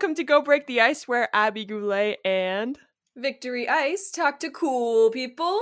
welcome to Go Break the Ice, where Abby Goulet and Victory Ice talk to cool people.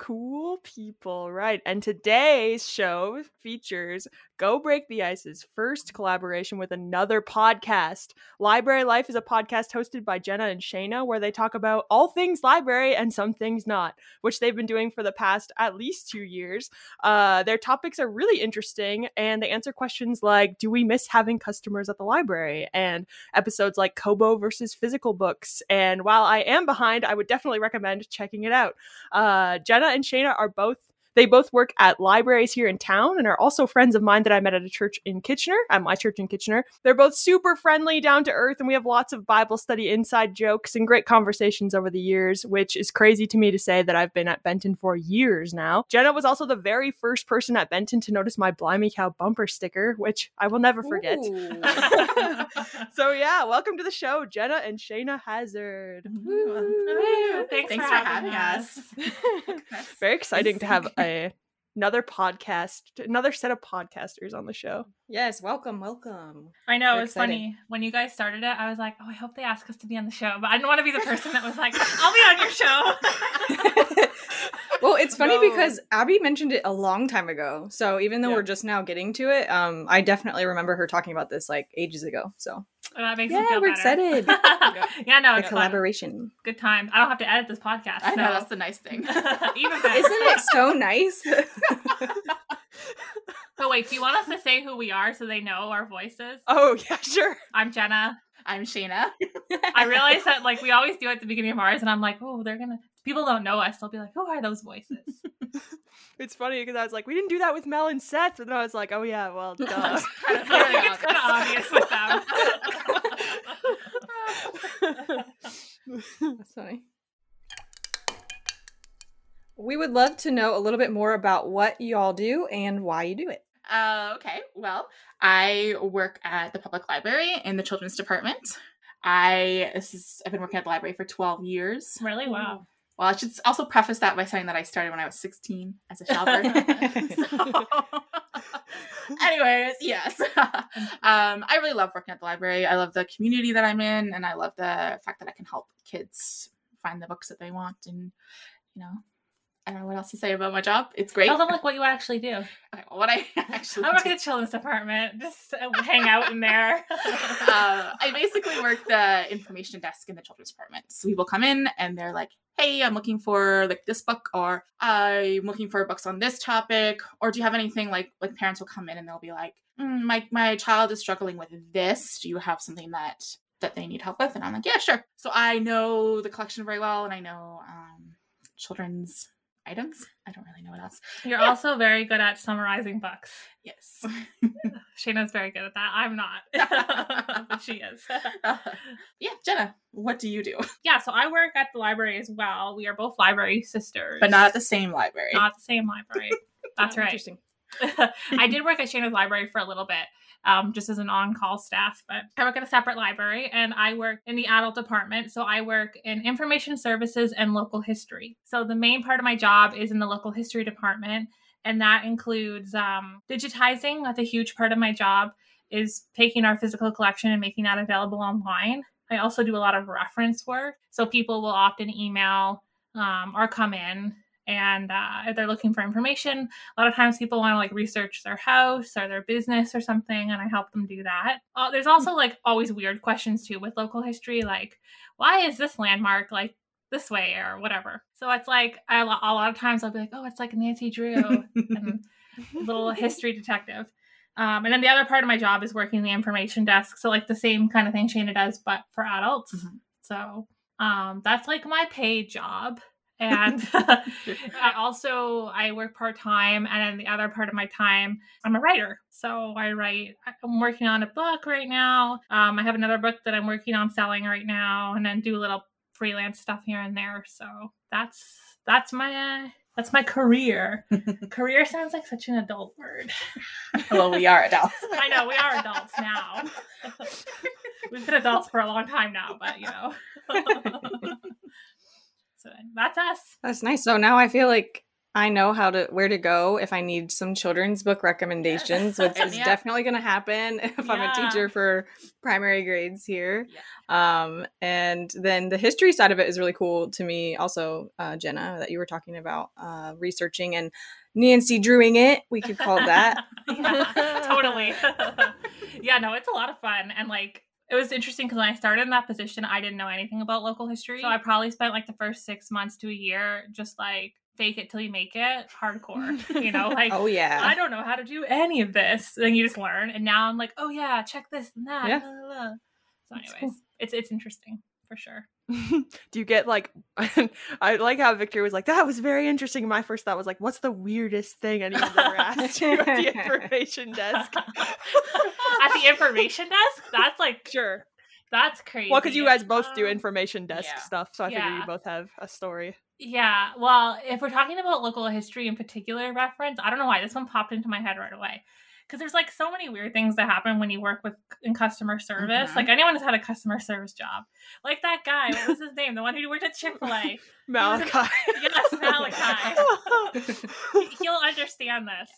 Cool people, right? And today's show features Go Break the Ice's first collaboration with another podcast. Library Life is a podcast hosted by Jenna and Shayna where they talk about all things library and some things not, which they've been doing for the past at least two years. Uh, their topics are really interesting and they answer questions like Do we miss having customers at the library? And episodes like Kobo versus physical books. And while I am behind, I would definitely recommend checking it out. Uh, Jenna and Shayna are both they both work at libraries here in town and are also friends of mine that I met at a church in Kitchener, at my church in Kitchener. They're both super friendly, down to earth, and we have lots of Bible study inside jokes and great conversations over the years, which is crazy to me to say that I've been at Benton for years now. Jenna was also the very first person at Benton to notice my Blimey Cow bumper sticker, which I will never forget. So yeah, welcome to the show, Jenna and Shayna Hazard. Woo. Thanks, Thanks for, having us. Very exciting to have a another podcast, another set of podcasters on the show. yes, welcome, welcome. I know Very it's funny when you guys started it. I was like, oh, I hope they ask us to be on the show, but I didn't want to be the person that was like, I'll be on your show. well, it's funny No. because Abby mentioned it a long time ago. So even though Yeah. we're just now getting to it, um, I definitely remember her talking about this like ages ago. So Oh, that makes Yeah, me feel we're better. excited. yeah, no, the it's fun. collaboration. Good time. I don't have to edit this podcast. I know that's the nice thing. Even better. Isn't it so nice? But wait, do you want us to say who we are so they know our voices? Oh yeah, sure. I'm Jenna. I'm Shayna. I realize that like we always do at the beginning of ours, and I'm like, oh, they're gonna. People don't know us. They'll be like, who are those voices? It's funny because I was like, we didn't do that with Mel and Seth, and then I was like, oh yeah, well, duh. kind of I it's kind of obvious with them. That's funny. We would love to know a little bit more about what y'all do and why you do it. Uh, okay, well, I work at the public library in the children's department. I this is I've been working at the library for 12 years. really? Wow. Well, I should also preface that by saying that I started when I was 16 as a shopper. So- anyways yes um i really love working at the library i love the community that i'm in and i love the fact that i can help kids find the books that they want and you know i don't know what else to say about my job it's great Tell them like what you actually do. okay, well, what i actually I work do- at the children's department. Just uh, hang out in there. uh, I basically work the information desk in the children's department. So people come in and they're like, "Hey, I'm looking for like this book, or I'm looking for books on this topic, or do you have anything like like parents will come in and they'll be like, mm, my my child is struggling with this. Do you have something that that they need help with?" And I'm like, "Yeah, sure." So I know the collection very well, and I know um, children's items. I don't really know what else. You're also very good at summarizing books. Yes. Shayna's very good at that. I'm not, but she is. yeah, Jenna, what do you do? yeah, so I work at the library as well. We are both library sisters, But not at the same library. not the same library. That's right. Interesting. I did work at Shayna's library for a little bit, um, just as an on-call staff. But I work at a separate library, and I work in the adult department. So I work in information services and local history. So the main part of my job is in the local history department, and that includes um, digitizing. That's a huge part of my job. Is taking our physical collection and making that available online. I also do a lot of reference work. So people will often email um, or come in and uh, if they're looking for information a lot of times people want to like research their house or their business or something and i help them do that. Uh, there's also like always weird questions too with local history like why is this landmark like this way? or whatever. So it's like I, a lot of times i'll be like oh it's like nancy drew and little history detective. Um, and then the other part of my job is working the information desk so like the same kind of thing Shayna does but for adults. Mhm. so um, that's like my paid job and I also I work part time, and then the other part of my time I'm a writer. So I write. I'm working on a book right now. Um, I have another book that I'm working on selling right now, and then do a little freelance stuff here and there. So that's that's my uh, that's my career. career sounds like such an adult word. well, we are adults. I know we are adults now. We've been adults for a long time now, but you know. That's us. That's nice. So now I feel like I know how to where to go if I need some children's book recommendations, which is Yeah. definitely going to happen if I'm a teacher for primary grades here. Um, and then the history side of it is really cool to me, also, uh, Jenna, that you were talking about uh, researching and Nancy Drewing it. We could call that. yeah, totally. yeah, no, it's a lot of fun. And like, it was interesting because when I started in that position, I didn't know anything about local history. So I probably spent like the first six months to a year just like fake it till you make it hardcore, you know? Like, oh yeah. I don't know how to do any of this. Then you just learn. And now I'm like, oh yeah, check this and that. Yeah. blah, blah, blah. So, anyways, cool. it's it's interesting for sure. Do you get like I like how Victor was like, that was very interesting. My first thought was like, what's the weirdest thing anyone's ever asked you at the information desk? At the information desk, that's like Sure. that's crazy. Well, because you guys both do Um, information desk yeah. stuff, so I figured you both have a story. Yeah, well, if we're talking about local history in particular reference, I don't know why this one popped into my head right away. Because there's like so many weird things that happen when you work with in customer service. Mhm. Like anyone who's had a customer service job, like that guy. What was his name? The one who worked at Chick Fil A. Malachi. Yes, Malachi. He'll understand this,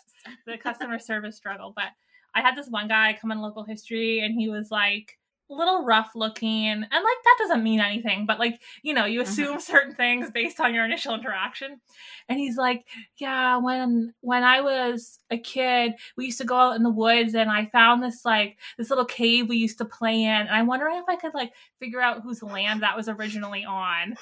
the customer service struggle. But I had this one guy come in local history, and he was like little rough looking, and like that doesn't mean anything, but like you know, you mm-hmm. assume certain things based on your initial interaction. And he's like, "Yeah, when when I was a kid, we used to go out in the woods, and I found this like this little cave we used to play in, and I'm wondering if I could like figure out whose land that was originally on."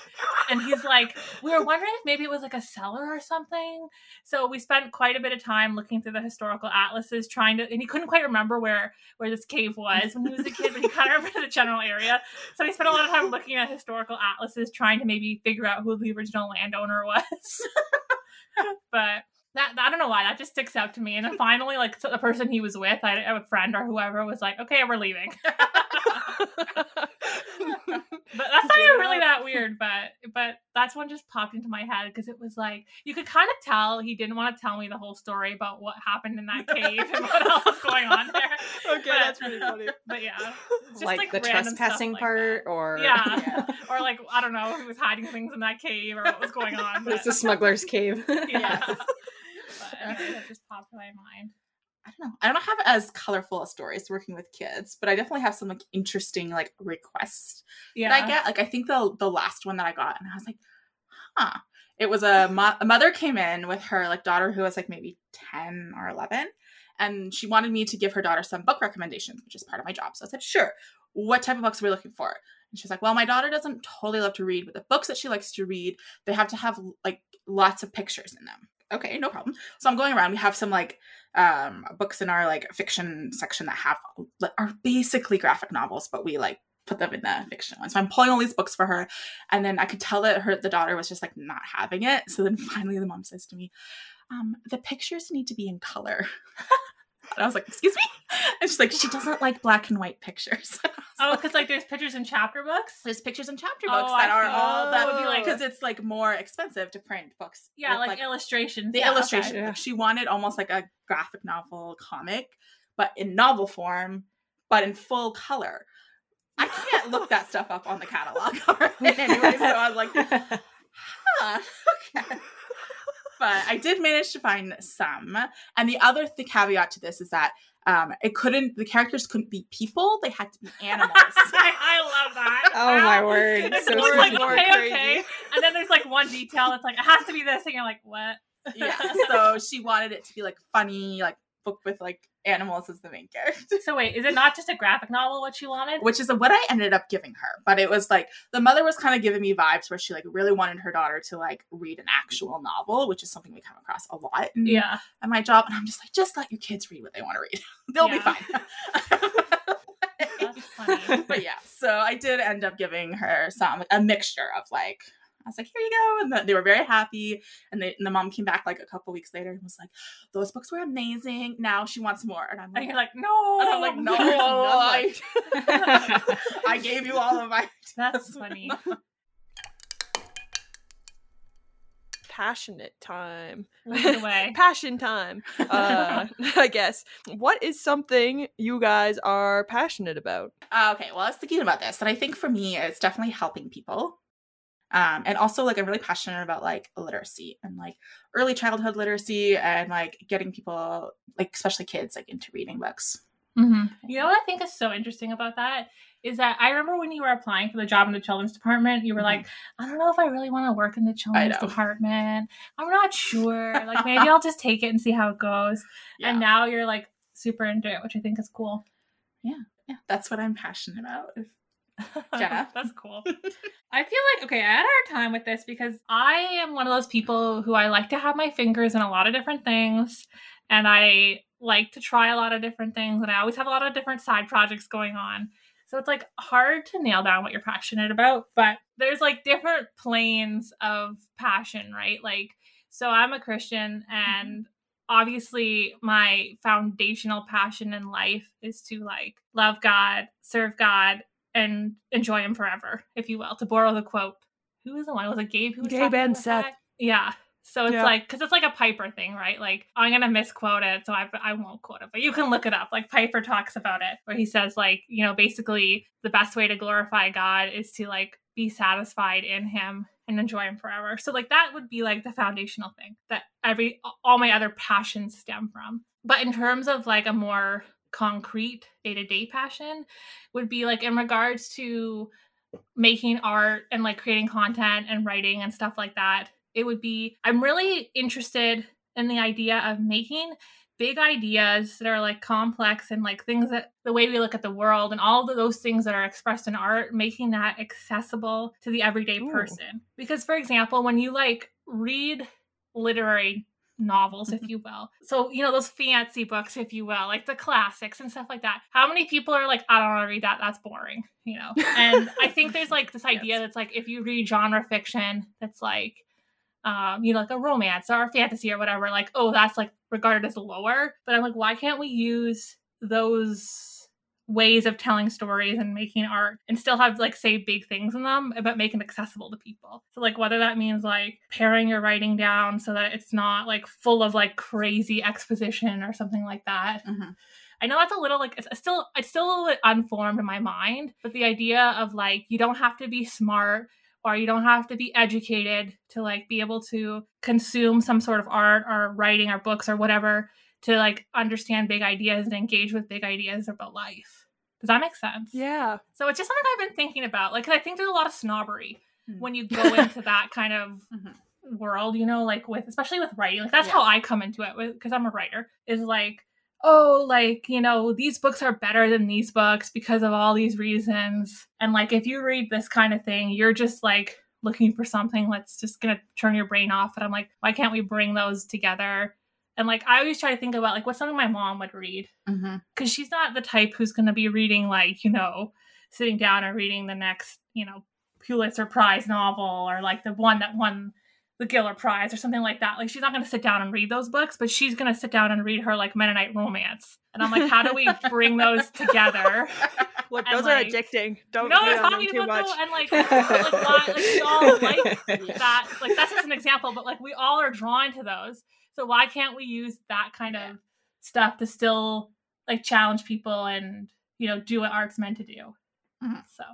And he's like, "We were wondering if maybe it was like a cellar or something." So we spent quite a bit of time looking through the historical atlases, trying to, and he couldn't quite remember where where this cave was when he was a kid, but he kind of remembered the general area. So we spent a lot of time looking at historical atlases, trying to maybe figure out who the original landowner was. but that I don't know why that just sticks out to me. And then finally, like so the person he was with, I a friend or whoever was like, "Okay, we're leaving." But that's not even really that weird, but but that's one just popped into my head because it was like you could kind of tell he didn't want to tell me the whole story about what happened in that cave and what else was going on there. okay, that's really funny. But yeah, just like, the random stuff trespassing like part, that. or Yeah. or like I don't know who was hiding things in that cave or what was going on. it's But, the smuggler's cave. yeah. but anyway, that just popped in my mind. I don't know. I don't have as colorful as stories working with kids, but I definitely have some like interesting like requests Yeah. that I get. Like I think the the last one that I got, and I was like, huh. It was a, mo- a mother came in with her like daughter who was like maybe ten or eleven, and she wanted me to give her daughter some book recommendations, which is part of my job. So I said, sure. What type of books are we looking for? And she's like, well, my daughter doesn't totally love to read, but the books that she likes to read, they have to have like lots of pictures in them. Okay, no problem. So I'm going around. We have some like um books in our like fiction section that have are basically graphic novels, but we like put them in the fiction one. So I'm pulling all these books for her, and then I could tell that her the daughter was just like not having it. So then finally the mom says to me, um, the pictures need to be in color. and I was like, excuse me? And she's like, she doesn't like black and white pictures. Oh, because like there's pictures in chapter books. There's pictures in chapter Oh, books I that are see. all Oh, that would be like- because it's like more expensive to print books. Yeah, with, like, illustrations. the yeah, illustration. Yeah. Like, she wanted almost like a graphic novel comic, but in novel form, but in full color. I can't look that stuff up on the catalog anyway, so I was like, huh, okay. But I did manage to find some. And the other th- caveat to this is that um, it couldn't, the characters couldn't be people, they had to be animals. I, I love that. Oh my word, It's so always like okay, crazy. okay, and then there's like one detail that's like it has to be this, and you're like, what? yeah. So she wanted it to be like funny, like book with like animals as the main character. So wait, is it not just a graphic novel? What she wanted? which is what I ended up giving her. But it was like the mother was kind of giving me vibes where she like really wanted her daughter to like read an actual novel, which is something we come across a lot in, Yeah. at my job. And I'm just like, just let your kids read what they want to read. They'll be fine. That's funny. but yeah, so I did end up giving her some a mixture of like. I was like, here you go. And the- they were very happy. And, they, and the mom came back like a couple weeks later and was like, those books were amazing. Now she wants more. And I'm And like, you're like, no. and I'm like, no, there's I. I gave you all of my That's funny. Passionate time. Away. Passion time. Uh, I guess. What is something you guys are passionate about? Uh, okay, well, I was thinking about this, and I think for me, it's definitely helping people. Um, and also like I'm really passionate about like literacy and like early childhood literacy and like getting people like especially kids like into reading books. Mm-hmm. You know what I think is so interesting about that is that I remember when you were applying for the job in the children's department, you were Mhm. like, I don't know if I really want to work in the children's department. I'm not sure. Like maybe I'll just take it and see how it goes. Yeah. And now you're like super into it, which I think is cool. yeah, Yeah. that's what I'm passionate about. Jenna? That's cool. I feel like okay, I had a hard time with this because I am one of those people who I like to have my fingers in a lot of different things and I like to try a lot of different things and I always have a lot of different side projects going on. So it's like hard to nail down what you're passionate about, but there's like different planes of passion, right? Like so I'm a Christian mm-hmm. and obviously my foundational passion in life is to like love God, serve God, and enjoy him forever, if you will. To borrow the quote, who was the one? Was it Gabe? Who was Gabe and Seth. that? Yeah. So it's Yeah. like because it's like a Piper thing, right? Like I'm gonna misquote it, so I I won't quote it, but you can look it up. Like Piper talks about it, where he says like you know basically the best way to glorify God is to like be satisfied in Him and enjoy Him forever. So like that would be like the foundational thing that every all my other passions stem from. But in terms of like a more concrete day to day passion, would be like in regards to making art and like creating content and writing and stuff like that. It would be, I'm really interested in the idea of making big ideas that are like complex and like things that the way we look at the world and all of those things that are expressed in art, making that accessible to the everyday Ooh. person. Because, for example, when you like read literary novels, if you will. So, you know, those fancy books, if you will, like the classics and stuff like that. How many people are like, I don't want to read that. That's boring, you know? And I think there's like this idea Yes. that's like, if you read genre fiction, that's like, um, you know, like a romance or a fantasy or whatever, like, oh, that's like regarded as lower. But I'm like, why can't we use those ways of telling stories and making art and still have like say big things in them but make it accessible to people so like whether that means like paring your writing down so that it's not like full of like crazy exposition or something like that Mhm. I know that's a little like it's still it's still a little bit unformed in my mind, but the idea of like you don't have to be smart or you don't have to be educated to like be able to consume some sort of art or writing or books or whatever to like understand big ideas and engage with big ideas about life. Does that make sense? Yeah. So it's just something I've been thinking about. Like 'cause I think there's a lot of snobbery Mm. when you go into that kind of Mhm. world, you know, like with especially with writing. Like that's Yeah. how I come into it because I'm a writer. Is like, oh, like you know, these books are better than these books because of all these reasons. And like if you read this kind of thing, you're just like looking for something that's just gonna turn your brain off. And I'm like, why can't we bring those together? And like I always try to think about like what's something my mom would read mm-hmm. because she's not the type who's going to be reading like you know sitting down and reading the next you know Pulitzer Prize novel or like the one that won the Giller Prize or something like that. Like she's not going to sit down and read those books, but she's going to sit down and read her like Mennonite romance. And I'm like, how do we bring those together? Look, And, those are like- addicting. Don't no, hate I'm on them talking too about much. though, and like, like, why, like we all like that. Like that's just an example, but like we all are drawn to those. So why can't we use that kind Yeah. of stuff to still like challenge people and you know do what art's meant to do? Mhm. So,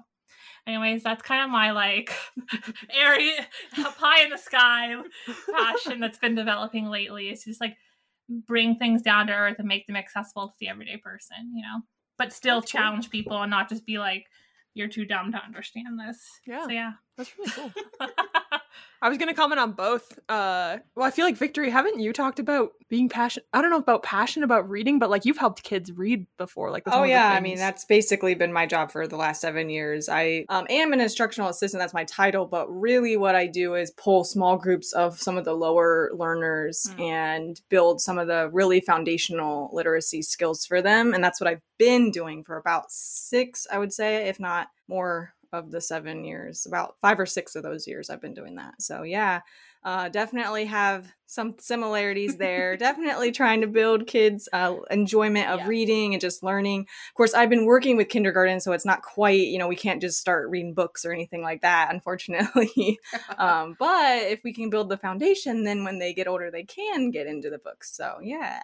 anyways, that's kind of my like airy pie in the sky passion that's been developing lately. It's just like bring things down to earth and make them accessible to the everyday person, you know, but still That's cool. challenge people and not just be like, you're too dumb to understand this. Yeah. So yeah. That's really cool. I was gonna comment on both. Uh, well, I feel like Victory. Haven't you talked about being passionate? I don't know about passion about reading, but like you've helped kids read before. Like, Oh one of the yeah, I mean that's basically been my job for the last seven years. I um, am an instructional assistant. That's my title, but really what I do is pull small groups of some of the lower learners Mm. and build some of the really foundational literacy skills for them, and that's what I've been doing for about six, I would say, if not more of the seven years. About five or six of those years, I've been doing that. So yeah. Uh, definitely have some similarities there. definitely trying to build kids' uh, enjoyment of Yeah. reading and just learning of course i've been working with kindergarten so it's not quite you know we can't just start reading books or anything like that unfortunately um, but if we can build the foundation then when they get older they can get into the books so yeah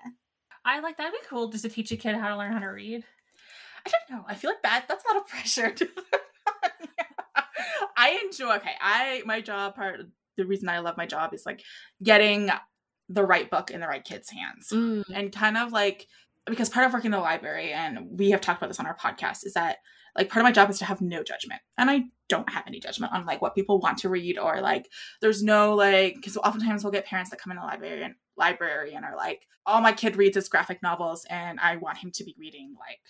I like that'd be cool just to teach a kid how to learn how to read. I don't know. I feel like that that's a lot of pressure. To I enjoy. Okay, I my job part. The reason I love my job is like getting the right book in the right kids' hands, Mm. and kind of like because part of working in the library, and we have talked about this on our podcast, is that like part of my job is to have no judgment, and I don't have any judgment on like what people want to read or like there's no like because oftentimes we'll get parents that come in the library and library and are like, all my kid reads his graphic novels, and I want him to be reading like."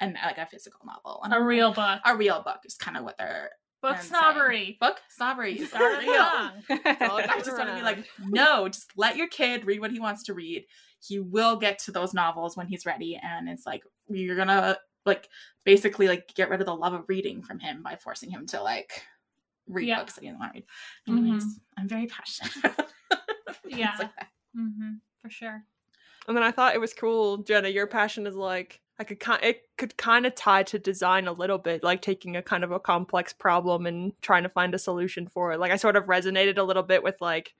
And like a physical novel, and A real book. a real book is kind of what they're Book snobbery. book snobbery is Start real. I goes just want to be like, no, just let your kid read what he wants to read. He will get to those novels when he's ready, and it's like you're gonna like basically like get rid of the love of reading from him by forcing him to like read Yeah. books that he doesn't want to read. Mhm. I'm very passionate. Yeah. Like that. hmm For sure. And then I thought it was cool, Jenna. Your passion is like I could kind it could kind of tie to design a little bit, like taking a kind of a complex problem and trying to find a solution for it. Like I sort of resonated a little bit with like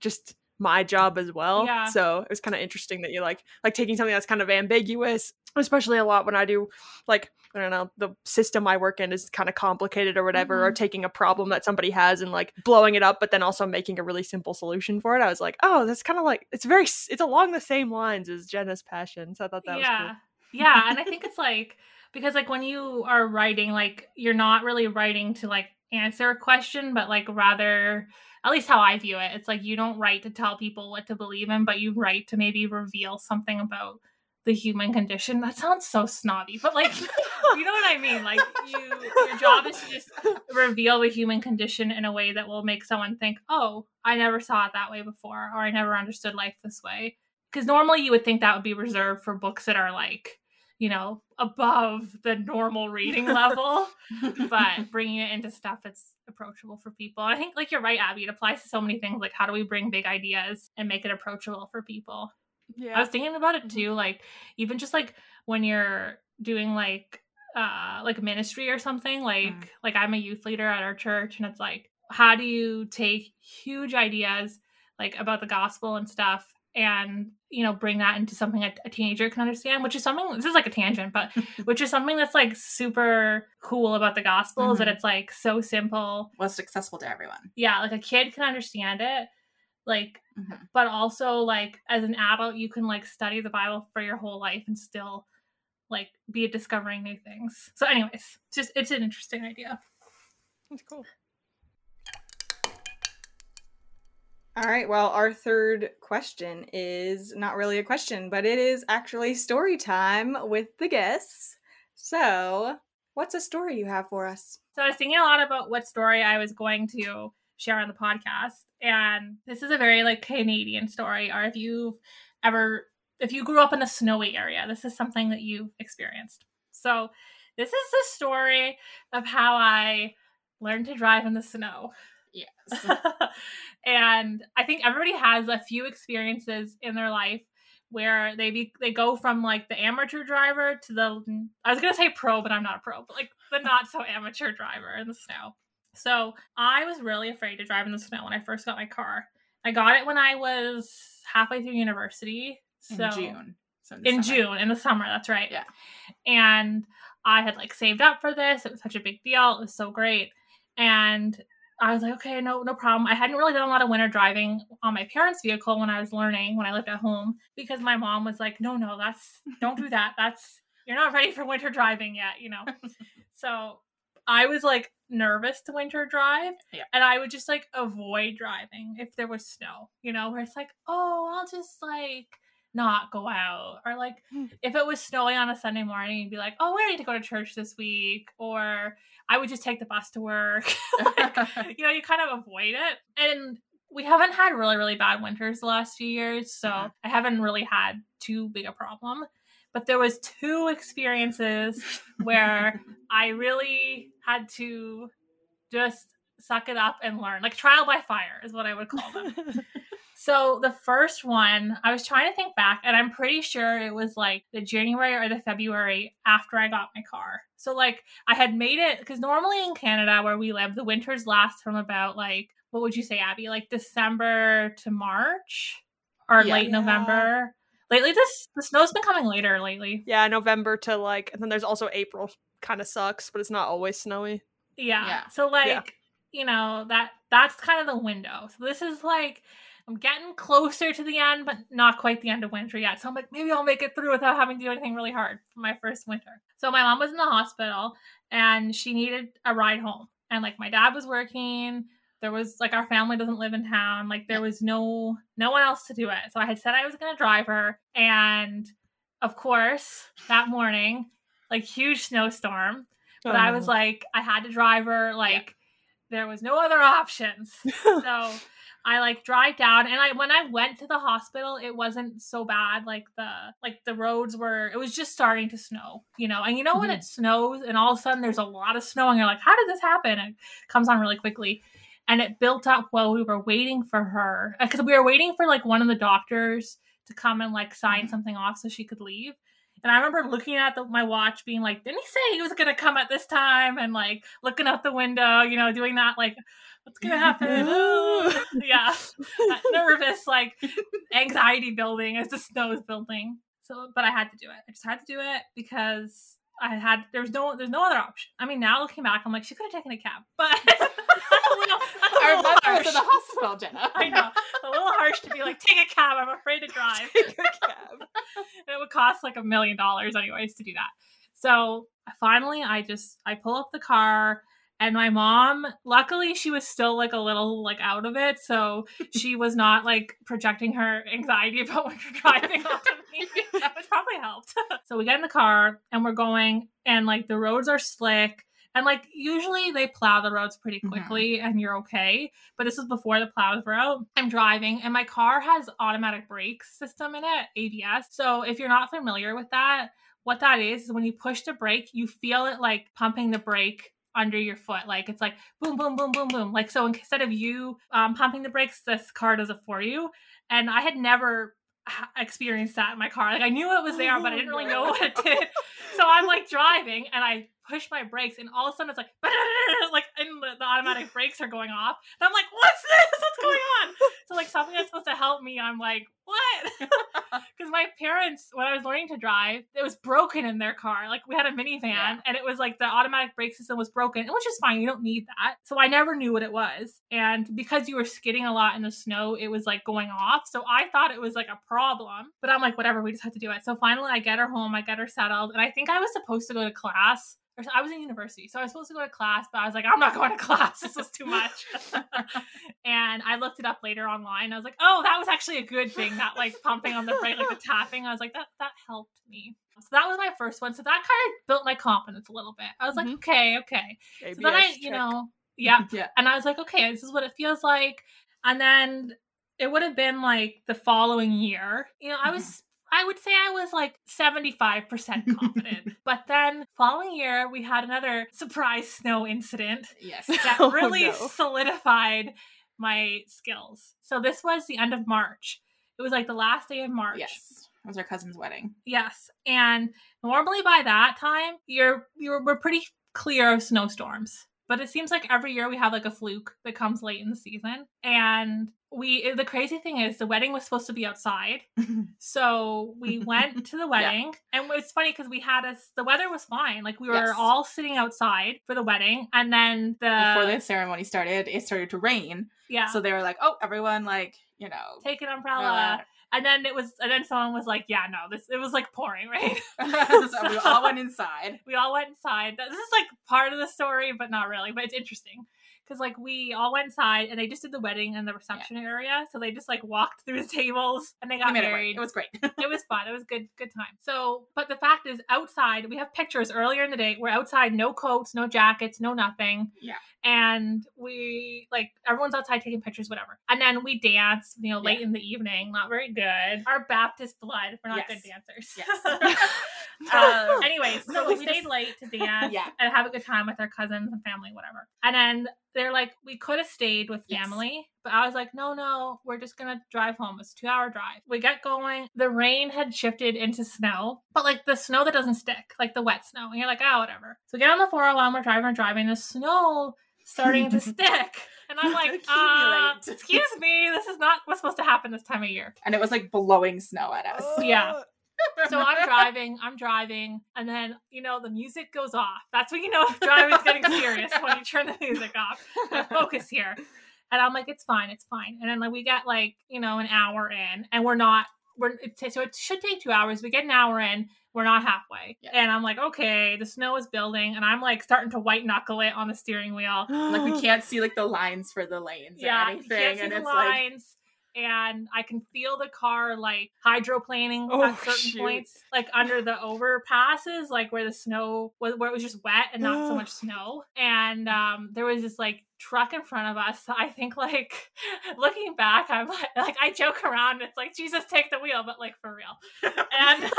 just my job as well. Yeah. So it was kind of interesting that you like like taking something that's kind of ambiguous, especially a lot when I do like I don't know the system I work in is kind of complicated or whatever, or mm-hmm. taking a problem that somebody has and like blowing it up, but then also making a really simple solution for it. I was like, oh, that's kind of like it's very it's along the same lines as Jenna's passion. So I thought that was yeah. cool. Yeah. And I think it's like, because like when you are writing, like you're not really writing to like answer a question, but like rather, at least how I view it, it's like you don't write to tell people what to believe in, but you write to maybe reveal something about the human condition. That sounds so snobby, but like, you know what I mean? Like you, your job is to just reveal the human condition in a way that will make someone think, oh, I never saw it that way before, or I never understood life this way. Because normally you would think that would be reserved for books that are like, you know, above the normal reading level, but bringing it into stuff that's approachable for people. I think, like, you're right, Abby, it applies to so many things. Like, how do we bring big ideas and make it approachable for people? Yeah. I was thinking about it too, like even just like when you're doing like uh like ministry or something, like Mm. like I'm a youth leader at our church and it's like how do you take huge ideas like about the gospel and stuff and you know bring that into something a, a teenager can understand which is something this is like a tangent but which is something that's like super cool about the gospel is that it's like so simple Was accessible to everyone. yeah like a kid can understand it like Mhm. but also like as an adult you can like study the bible for your whole life and still like be discovering new things so anyways just it's an interesting idea That's cool. All right. Well, our third question is not really a question, but it is actually story time with the guests. So, what's a story you have for us? so i was thinking a lot about what story i was going to share on the podcast and this is a very like canadian story or if you've ever if you grew up in a snowy area this is something that you've experienced so this is the story of how i learned to drive in the snow Yes. and I think everybody has a few experiences in their life where they be they go from like the amateur driver to the I was gonna say pro, but I'm not a pro, but like the not so amateur driver in the snow. So I was really afraid to drive in the snow when I first got my car. I got it when I was halfway through university. in June. So in summer. June in the summer. That's right. Yeah. And I had like saved up for this. It was such a big deal. It was so great. And I was like, okay, no, no problem. I hadn't really done a lot of winter driving on my parents' vehicle when I was learning when I lived at home because my mom was like, no, no, that's don't do that. That's you're not ready for winter driving yet, you know. so I was like nervous to winter drive, Yeah. and I would just like avoid driving if there was snow, you know, where it's like, oh, I'll just like not go out or like Hmm. if it was snowing on a sunday morning you'd be like oh we need to go to church this week or i would just take the bus to work. You know you kind of avoid it. And we haven't had really really bad winters the last few years so Mhm. i haven't really had too big a problem. But there was two experiences where i really had to just suck it up and learn. Like trial by fire is what i would call them so the first one, I was trying to think back, and I'm pretty sure it was like the January or the February after I got my car. So like I had made it because normally in Canada where we live, the winters last from about like what would you say, Abby? Like December to March or Yeah. late Yeah. November. Lately, this the snow's been coming later lately. yeah, November to like, and then there's also April. Kind of sucks, but it's not always snowy. Yeah. Yeah. So like Yeah. you know, that that's kind of the window. So this is like I'm getting closer to the end, but not quite the end of winter yet. So I'm like, maybe I'll make it through without having to do anything really hard for my first winter. So my mom was in the hospital and she needed a ride home. And like my dad was working. There was like our family doesn't live in town. Like there was no no one else to do it. So I had said I was gonna drive her. And of course, that morning, like huge snowstorm. But I was Oh. like, I had to drive her. Like there was no other options. so I like drive down and I when I went to the hospital it wasn't so bad like the like the roads were it was just starting to snow you know and you know when Mhm. it snows and all of a sudden there's a lot of snow and you're like how did this happen it comes on really quickly and it built up while we were waiting for her because we were waiting for like one of the doctors to come and like sign Mhm. something off so she could leave and I remember looking at the, my watch, being like, "Didn't he say he was gonna come at this time?" And like looking out the window, you know, doing that, like, "What's gonna happen?" Oh, yeah, that nervous, like anxiety building as the snow is building. So, but I had to do it. I just had to do it because I had there was no there's no other option. I mean, now looking back, I'm like, she could have taken a cab, but that's a little that's a Our little mother harsh. was in the hospital, Jenna. I know, a little harsh to be like, take a cab. I'm afraid to drive Take a cab. and it would cost like a million dollars anyways to do that so finally i just i pull up the car and my mom luckily she was still like a little like out of it so she was not like projecting her anxiety about what you're driving onto me which probably helped so we get in the car and we're going and like the roads are slick and like usually they plow the roads pretty Mhm. quickly and you're okay but this was before the plows were out i'm driving and my car has automatic brake system in it abs so if you're not familiar with that what that is is when you push the brake you feel it like pumping the brake under your foot like it's like boom boom boom boom boom. Like so instead of you um, pumping the brakes this car does it for you. And i had never ha- experienced that in my car. Like i knew it was there but i didn't really know what it did. So i'm like driving and i push my brakes and all of a sudden it's like like and the, the automatic brakes are going off. And i'm like what's this? What's going on? So like something that's supposed to help me i'm like what? Because my parents when i was learning to drive it was broken in their car. Like we had a minivan Yeah. and it was like the automatic brake system was broken which is fine you don't need that. So i never knew what it was. And because you were skidding a lot in the snow it was like going off. So i thought it was like a problem but i'm like whatever we just have to do it. So finally i get her home i get her settled and i think i was supposed to go to class or I was in university, so I was supposed to go to class, but I was like, I'm not going to class. This was too much. and I looked it up later online. I was like, oh, that was actually a good thing. That like pumping on the brake, like the tapping. I was like, that that helped me. So that was my first one. So that kind of built my confidence a little bit. I was like, Mhm. okay, okay. ABS So then I, you check. know, yeah. Yeah. And I was like, okay, this is what it feels like. And then it would have been like the following year. You know, I was I would say I was like 75% confident. but then following year we had another surprise snow incident Yes. that Oh, really no. solidified my skills. So this was the end of March. It was like the last day of March. Yes. It was our cousin's wedding. Yes. And normally by that time, you're you're we're pretty clear of snowstorms. But it seems like every year we have like a fluke that comes late in the season. And we the crazy thing is the wedding was supposed to be outside. So we went to the wedding. And it's funny because we had us the weather was fine. Like we were Yes. all sitting outside for the wedding. And then the Before the ceremony started, it started to rain. yeah. So they were like, "Oh, everyone, like, you know, take an umbrella. uh, And then it was and then someone was like, Yeah, no, this it was like pouring, right? so we all went inside. we all went inside. This is like part of the story, but not really. But it's interesting because like we all went inside and they just did the wedding in the reception area. So they just like walked through the tables and they got made it married. It was great. it was fun. It was good, good time. So, but the fact is, outside we have pictures earlier in the day. We're outside, no coats, no jackets, no nothing. Yeah. And we like everyone's outside taking pictures, whatever. And then we dance, you know, late Yeah. in the evening. Not very good. Our Baptist blood. We're not Yes. good dancers. Yes. uh, anyways, so No, we we stayed late to dance Yeah. and have a good time with our cousins and family, whatever. And then they're like, we could have stayed with Yes. family, but I was like, no, no, we're just gonna drive home. It's a two hour drive. We get going. The rain had shifted into snow, but like the snow that doesn't stick, like the wet snow. And you're like, oh, whatever. So we get on the 401, we're driving, driving, the snow starting to stick. And I'm like, uh, excuse me, this is not what's supposed to happen this time of year. and it was like blowing snow at us. Yeah. So I'm driving, I'm driving, and then you know the music goes off. That's when you know driving's getting serious when you turn the music off. I focus here, and I'm like, it's fine, it's fine. And then like we get like you know an hour in, and we're not. We're it, t- so it should take two hours. We get an hour in, we're not halfway, Yeah. and I'm like, okay, the snow is building, and I'm like starting to white knuckle it on the steering wheel. like we can't see like the lines for the lanes yeah, or anything, and it's like lines. And I can feel the car like hydroplaning Oh, at certain shoot. points, like under the overpasses, like where the snow was, where it was just wet and not so much snow. And um, there was this like truck in front of us. I think like looking back, I'm like, like I joke around. It's like Jesus, take the wheel, but like for real. And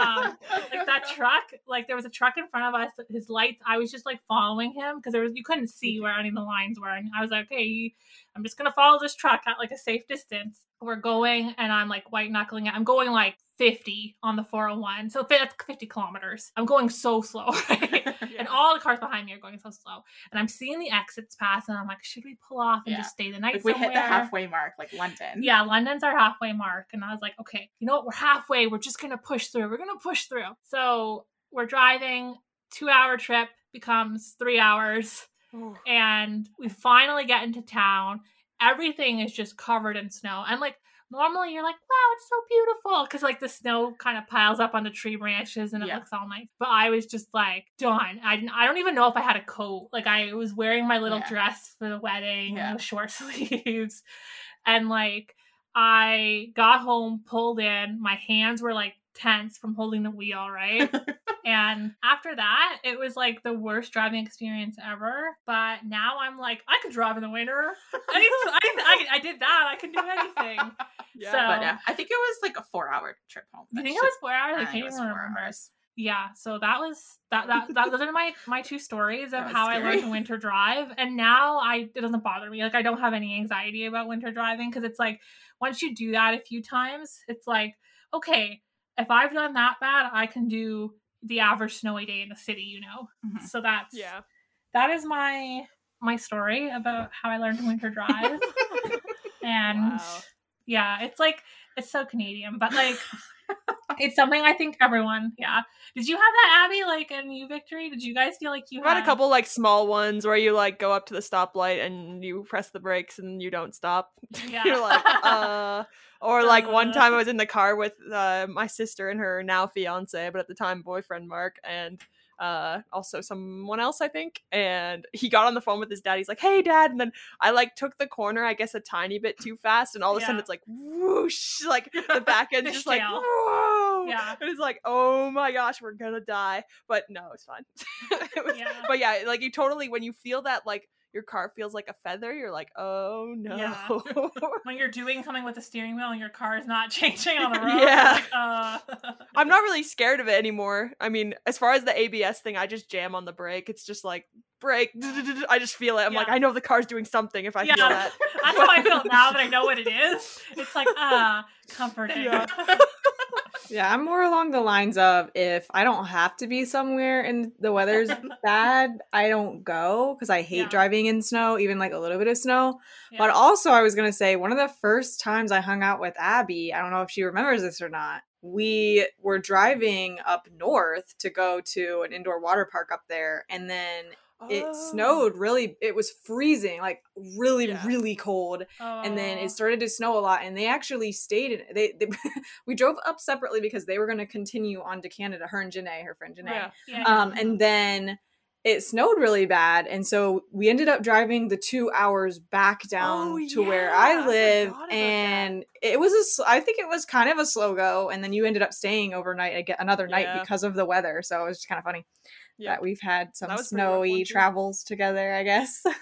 um, like that truck, like there was a truck in front of us. His lights, I was just like following him because there was you couldn't see where any of the lines were, and I was like, okay, I'm just gonna follow this truck at like a safe distance. We're going, and I'm like white knuckling it. I'm going like 50 on the 401, so that's 50 kilometers. I'm going so slow, right? And all the cars behind me are going so slow, and I'm seeing the exits pass, and I'm like, should we pull off and Yeah. just stay the night if we hit the halfway mark, like London. Yeah, London's our halfway mark. And I was like, okay, you know what? We're halfway. We're just going to push through. We're going to push through. So we're driving, two hour trip becomes three hours. Oh. And we finally get into town. Everything is just covered in snow. And like, normally you're like, wow, it's so beautiful. Because like the snow kind of piles up on the tree branches and it Yeah. looks all nice. But I was just like, done. I, didn't, I don't even know if I had a coat. Like, I was wearing my little Yeah. dress for the wedding, Yeah. short sleeves. And like, I got home, pulled in, my hands were like tense from holding the wheel, right? and after that, it was like the worst driving experience ever. But now I'm like, I could drive in the winter. I, need I, I, I did that. I can do anything. Yeah. So- But uh, I think it was like a four hour trip home. You That think it was four hours? I I can't it was even four remember. hours. Yeah, so that was that that, that those are my my two stories of how I learned to winter drive, and now I it doesn't bother me. Like I don't have any anxiety about winter driving because it's like once you do that a few times, it's like okay, if I've done that bad, I can do the average snowy day in the city. You know, Mhm. so that's Yeah. that is my my story about how I learned to winter drive, and Wow. yeah, it's like it's so Canadian, but like it's something I think everyone. Yeah. Did you have that Abby like in you victory? Did you guys feel like you I've had a couple like small ones where you like go up to the stoplight and you press the brakes and you don't stop. Yeah. You're like, uh or like one Uh. time I was in the car with uh, my sister and her now fiance, but at the time boyfriend Mark and uh also someone else I think and he got on the phone with his dad. He's like hey dad and then I like took the corner I guess a tiny bit too fast and all of a sudden it's like whoosh like the back end's just like whoa! Yeah. and it's like oh my gosh we're gonna die. But no it's fine. It was- Yeah. but yeah like you totally when you feel that like your car feels like a feather you're like oh no Yeah. when you're doing something with the steering wheel and your car is not changing on the road. Yeah. Like, uh, I'm not really scared of it anymore. I mean, as far as the ABS thing, I just jam on the brake. It's just like brake. I just feel it. I'm like, I know the car's doing something if I feel Yeah. that. That's how I feel now that I know what it is. It's like ah, comforting. Yeah. Yeah, I'm more along the lines of if I don't have to be somewhere and the weather's bad, I don't go because I hate Yeah. driving in snow, even like a little bit of snow. Yeah. But also, I was going to say one of the first times I hung out with Abby, I don't know if she remembers this or not. We were driving up north to go to an indoor water park up there, and then it Oh. snowed really, it was freezing, like really, Yeah. really cold and then Oh. it started to snow a lot and they actually stayed in they, they we drove up separately because they were going to continue on to canada her and Janae, her friend Janae. Yeah. Yeah. um and then it snowed really bad and so we ended up driving the two hours back down Oh, to where yeah, I i live about and it was a i think it was kind of a slow go and then you ended up staying overnight again another night Yeah. because of the weather so it was just kind of funny Yeah. that we've had some That was a pretty rough one, snowy travels together i guess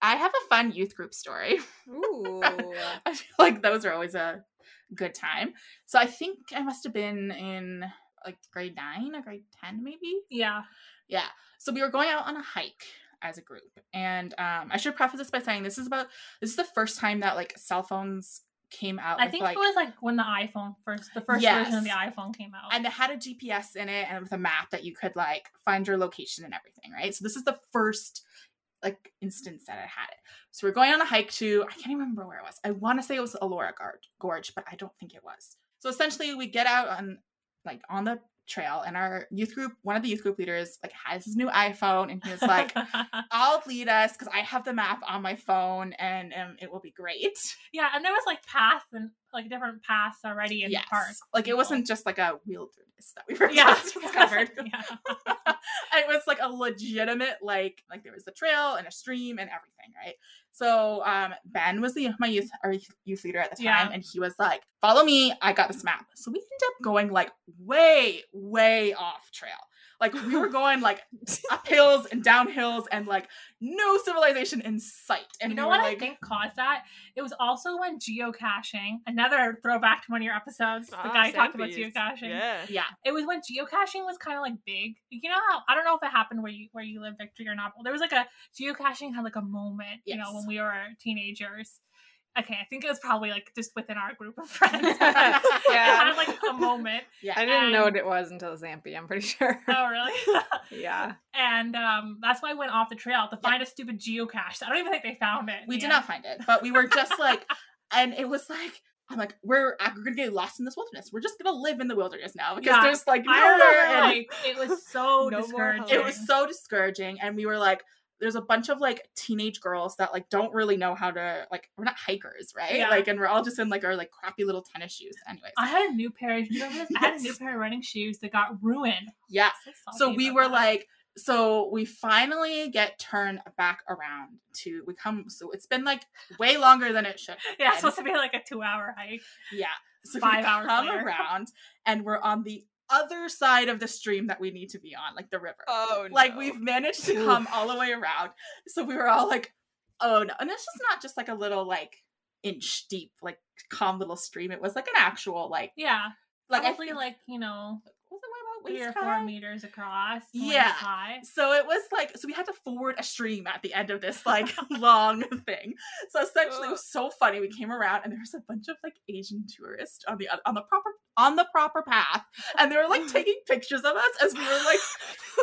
I have a fun youth group story. Ooh. I feel like those are always a good time. So I think I must have been in like grade nine or grade 10, maybe. yeah. Yeah. So we were going out on a hike as a group. And um, I should preface this by saying this is about this is the first time that like cell phones came out. I think like, it was like when the iPhone first, the first version of the iPhone came out. and it had a GPS in it and with a map that you could like find your location and everything, right? So this is the first like instance that it had it. So we're going on a hike to I can't even remember where it was. I want to say it was Elora Gorge, but I don't think it was. So essentially, we get out on like on the trail, and our youth group, one of the youth group leaders, like has his new iPhone, and he was like, "I'll lead us because I have the map on my phone, and um, it will be great." yeah, and there was like paths and like different paths already in yes, the park. like it wasn't just like a wilderness that we were Yeah, discovered. yeah. it was like a legitimate like like there was a trail and a stream and everything right so um ben was the my youth our youth leader at the time Yeah. and he was like follow me i got this map so we ended up going like way way off trail like we were going like up hills and down hills and like no civilization in sight and you know we what were I think caused that? It was also when geocaching, another throwback to one of your episodes, the Ah, guy talked about geocaching. Yeah. yeah It was when geocaching was kind of like big. You know how I don't know if it happened where you where you live, Victory, or not. But there was like a geocaching had like a moment, yes. you know, when we were teenagers. Okay, I think it was probably like just within our group of friends. Yeah. had like a moment. yeah I didn't know what it was until Zampi, I'm pretty sure. Oh, really? yeah. and um, that's why I went off the trail to find a stupid geocache. I don't even think they found it. we did end. not find it but we were just like and it was like I'm like, we're, we're gonna get lost in this wilderness. We're just gonna live in the wilderness now because Yeah. there's like I nowhere. remember and- like it was so No discouraging. it was so discouraging and we were like there's a bunch of like teenage girls that like don't really know how to like we're not hikers right Yeah. like and we're all just in like our like crappy little tennis shoes anyways I had a new pair. Do you remember this? I had a new pair of running shoes that got ruined. yeah So, so we were that. like so we finally get turned back around to we come so it's been like way longer than it should yeah, it's supposed to be like a two-hour hike. yeah so five we hours come later. around and we're on the other side of the stream that we need to be on like the river. Oh, no. like we've managed to come all the way around. So we were all like oh no. And this was not just like a little like inch deep like calm little stream. It was like an actual like Yeah, like I probably think, like you know was it about three or waist four high? meters across. Yeah. high. so it was like so we had to forward a stream at the end of this like long thing so essentially it was so funny we came around and there was a bunch of like asian tourists on the on the proper on the proper path and they were like taking pictures of us as we were like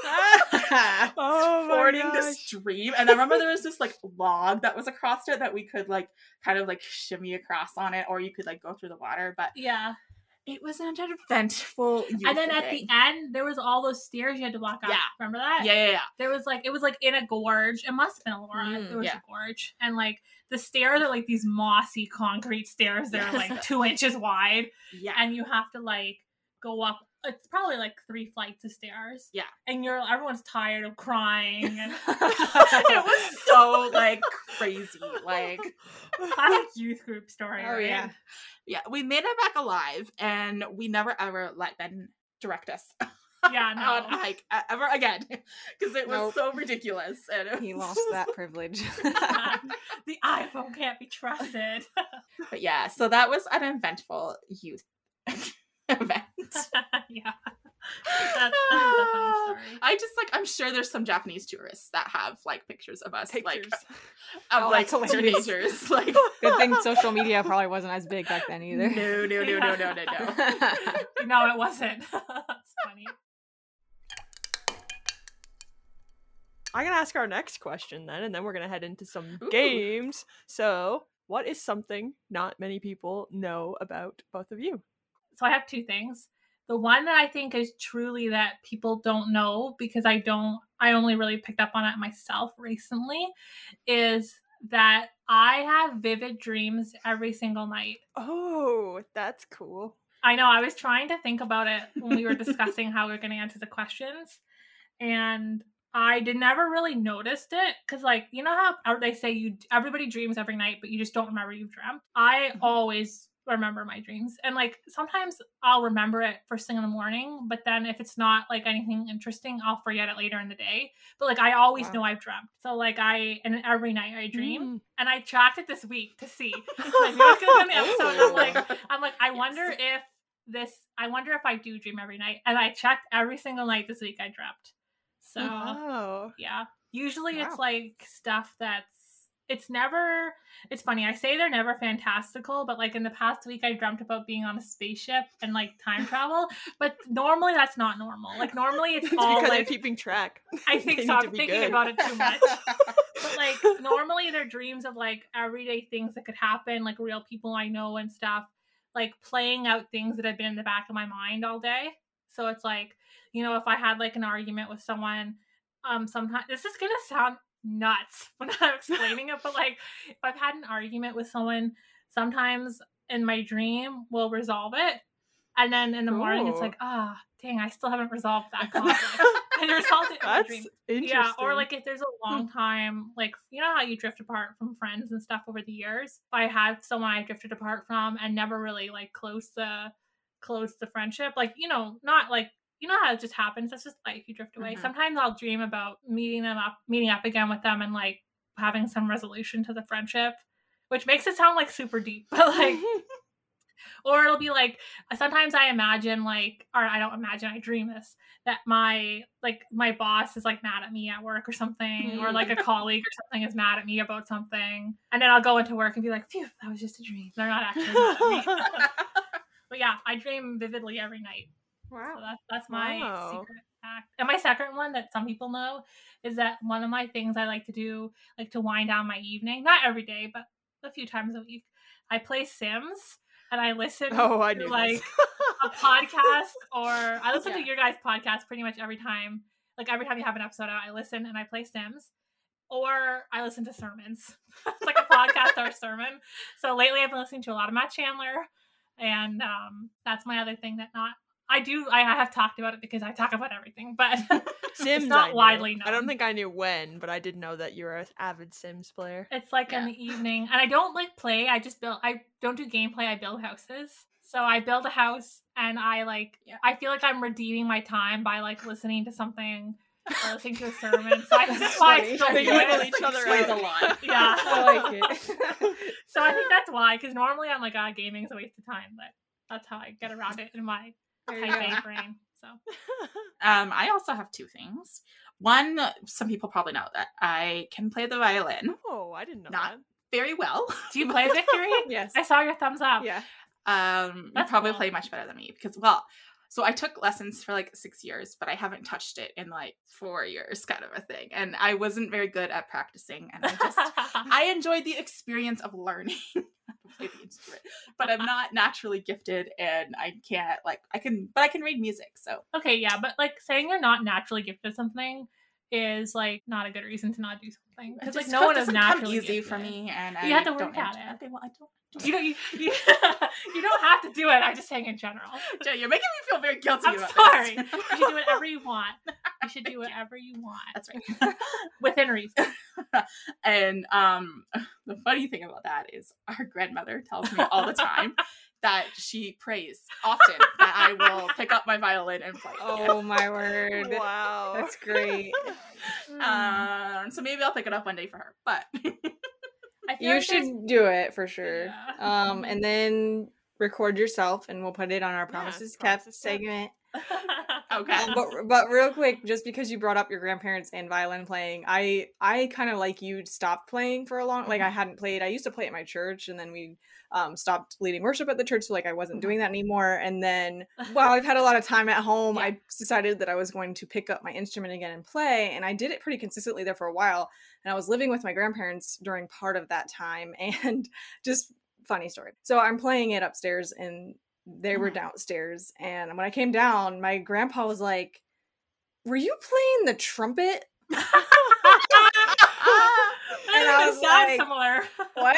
Oh fording the stream. And I remember there was this like log that was across it that we could like kind of like shimmy across on it, or you could like go through the water. But Yeah, it was an eventful. and then at the end there was all those stairs you had to walk up. Yeah. remember that? yeah, yeah, yeah. There was like it was like in a gorge. It must have been Elora. Mm, there was yeah. a gorge, and like the stairs are like these mossy concrete stairs. They're Yes. like two inches wide, Yeah. and you have to like go up. It's probably like three flights of stairs. Yeah. and you're everyone's tired of crying. And it was so like crazy. Like classic youth group story. Oh, right? yeah. yeah, we made it back alive and we never ever let Ben direct us yeah. on No, a hike ever again. Because it was Nope. so ridiculous. And He lost that privilege. the iPhone can't be trusted. But yeah, so that was an eventful youth event. yeah, that's, that's a funny ah. story. I just like I'm sure there's some Japanese tourists that have like pictures of us like Pictures. of Oh, like hilarious. teenagers. Like Good thing social media probably wasn't as big back then either. no, no, no, no, no, no, no. no, it wasn't. that's funny. I'm gonna ask our next question then, and then we're gonna head into some Ooh. games. So, what is something not many people know about both of you? So I have two things. The one that I think is truly that people don't know because I don't I only really picked up on it myself recently is that I have vivid dreams every single night. Oh, that's cool. I know I was trying to think about it when we were discussing how we are going to answer the questions and I did never really noticed it cuz like you know how they say you everybody dreams every night but you just don't remember you've dreamt. I Mhm. always remember my dreams and like sometimes I'll remember it first thing in the morning but then if it's not like anything interesting I'll forget it later in the day. But like I always Wow. know I've dreamt. So like I and every night I dream Mm. and I tracked it this week to see. Like, we were the episode, I'm like, I'm like, I Yes. wonder if this, I wonder if I do dream every night. And I checked every single night this week I dreamt. So, Oh, yeah. Usually it's like stuff that's, it's never, it's funny. I say they're never fantastical, but like in the past week, I dreamt about being on a spaceship and like time travel. But normally that's not normal. Like normally it's it's all because like, keeping track. I think so. I'm thinking good. about it too much. But like normally they're dreams of like everyday things that could happen, like real people I know and stuff. like playing out things that have been in the back of my mind all day. So it's like, you know, if I had like an argument with someone, um, sometimes this is gonna sound nuts when I'm explaining it, but like if I've had an argument with someone, sometimes in my dream we'll resolve it. And then in the morning it's like, ah, dang, I still haven't resolved that conflict. and resolved it in my dream. interesting. Yeah, or like if there's a long time, like you know how you drift apart from friends and stuff over the years. If I had someone I drifted apart from and never really like close the close the friendship, like you know, not like you know how it just happens. That's just life. You drift away. Mhm. Sometimes I'll dream about meeting them up, meeting up again with them, and like having some resolution to the friendship, which makes it sound like super deep, but like or it'll be like sometimes i imagine like or i don't imagine i dream this that my like my boss is like mad at me at work or something or like a colleague or something is mad at me about something and then i'll go into work and be like phew that was just a dream they're not actually mad at me but yeah i dream vividly every night so wow. that's that's my Wow. secret fact. And my second one that some people know is that one of my things I like to do, like to wind down my evening, not every day, but a few times a week, I play Sims and I listen Oh, I to like a podcast or I listen Yeah. to your guys' podcast pretty much every time. Like every time you have an episode out, I listen and I play Sims. Or I listen to sermons. it's like a podcast or a sermon. So lately I've been listening to a lot of Matt Chandler. And um, that's my other thing that not I do I have talked about it because I talk about everything, but Sims. not I knew. widely I don't think I knew when, but I did know that you're an avid Sims player. it's like in the evening. And I don't like play, I just build I don't do gameplay, I build houses. So I build a house and I like Yeah. I feel like I'm redeeming my time by like listening to something or listening to a sermon. So I, that's why I funny. still They level it. each other Explains out. a lot. Yeah. I like it. So I think that's why, because normally I'm like, ah, gaming's a waste of time, but that's how I get around it in my There you type go. A brain. So Um, I also have two things. One, some people probably know that I can play the violin oh, I didn't know Not- that. very well. do you play Victory? yes. I saw your thumbs up. Yeah. Um, you probably cool. play much better than me because, well, so I took lessons for like six years, but I haven't touched it in like four years, kind of a thing. And I wasn't very good at practicing, and I just I enjoyed the experience of learning to play the instrument, but I'm not naturally gifted, and I can't like I can, but I can read music. So okay, yeah, but like saying you're not naturally gifted at something is like not a good reason to not do something because like no one is naturally easy for gifted. me, and You I have to work at enjoy- it. Okay, well, I don't. You don't. You, you, you don't have to do it. I'm just saying in general. Jay, You're making me feel very guilty I'm about sorry. this. You should do whatever you want. You should do whatever you want That's right. within reason. and um, the funny thing about that is our grandmother tells me all the time that she prays often that I will pick up my violin and play. Oh my word. Wow. That's great. Um, so maybe I'll pick it up one day for her. But I feel You like there's- should do it for sure. Yeah. Um, and then record yourself, and we'll put it on our promises kept Promises Kept. segment. Okay. Um, but but real quick, just because you brought up your grandparents and violin playing, I I kind of like you stopped playing for a long. Like I hadn't played. I used to play at my church, and then we um, stopped leading worship at the church, so like I wasn't doing that anymore. And then while I've had a lot of time at home, I decided that I was going to pick up my instrument again and play, and I did it pretty consistently there for a while. And I was living with my grandparents during part of that time, and just funny story. So I'm playing it upstairs, and they were Mhm. downstairs. And when I came down, my grandpa was like, "Were you playing the trumpet?" and I was like, similar. What?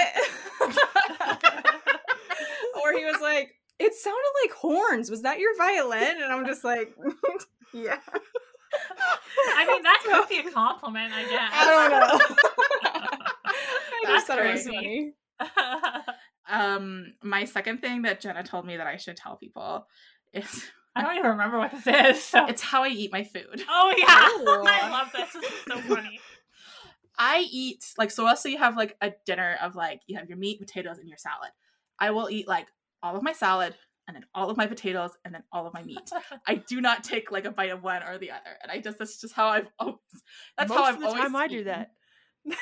or he was like, "It sounded like horns. Was that your violin?" And I'm just like, "Yeah." I mean, that could be a compliment, I guess. I don't know. I That's just thought it was funny. Um, my second thing that Jenna told me that I should tell people is I don't even remember what this is. So. it's how I eat my food. oh yeah, Ooh. I love this. This is so funny. I eat like so. Let's you have like a dinner of like you have your meat, potatoes, and your salad. I will eat like all of my salad and then all of my potatoes and then all of my meat. I do not take like a bite of one or the other, and I just that's just how I've always. That's Most how I've the always. time I do that.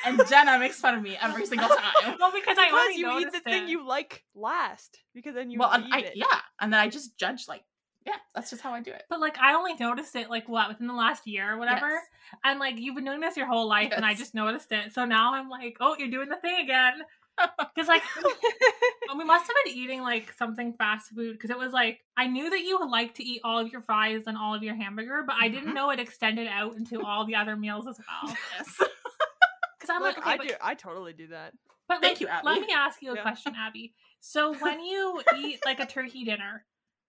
And Jenna makes fun of me every single time. well, because I Because already you eat the noticed thing you like last, because then you well, eat and I it. yeah, and then I just judge like Yeah, that's just how I do it. But like I only noticed it like what within the last year or whatever. Yes. And like you've been doing this your whole life and I just noticed it. So now I'm like, oh, you're doing the thing again. Because like we must have been eating like something fast food because it was like I knew that you would like to eat all of your fries and all of your hamburger, but I didn't Mhm. know it extended out into all the other meals as well. Yes. Because I'm like, okay, I but, do. I totally do that. but Thank like, you, Abby. let me ask you a Yeah. question, Abby. So when you eat like a turkey dinner,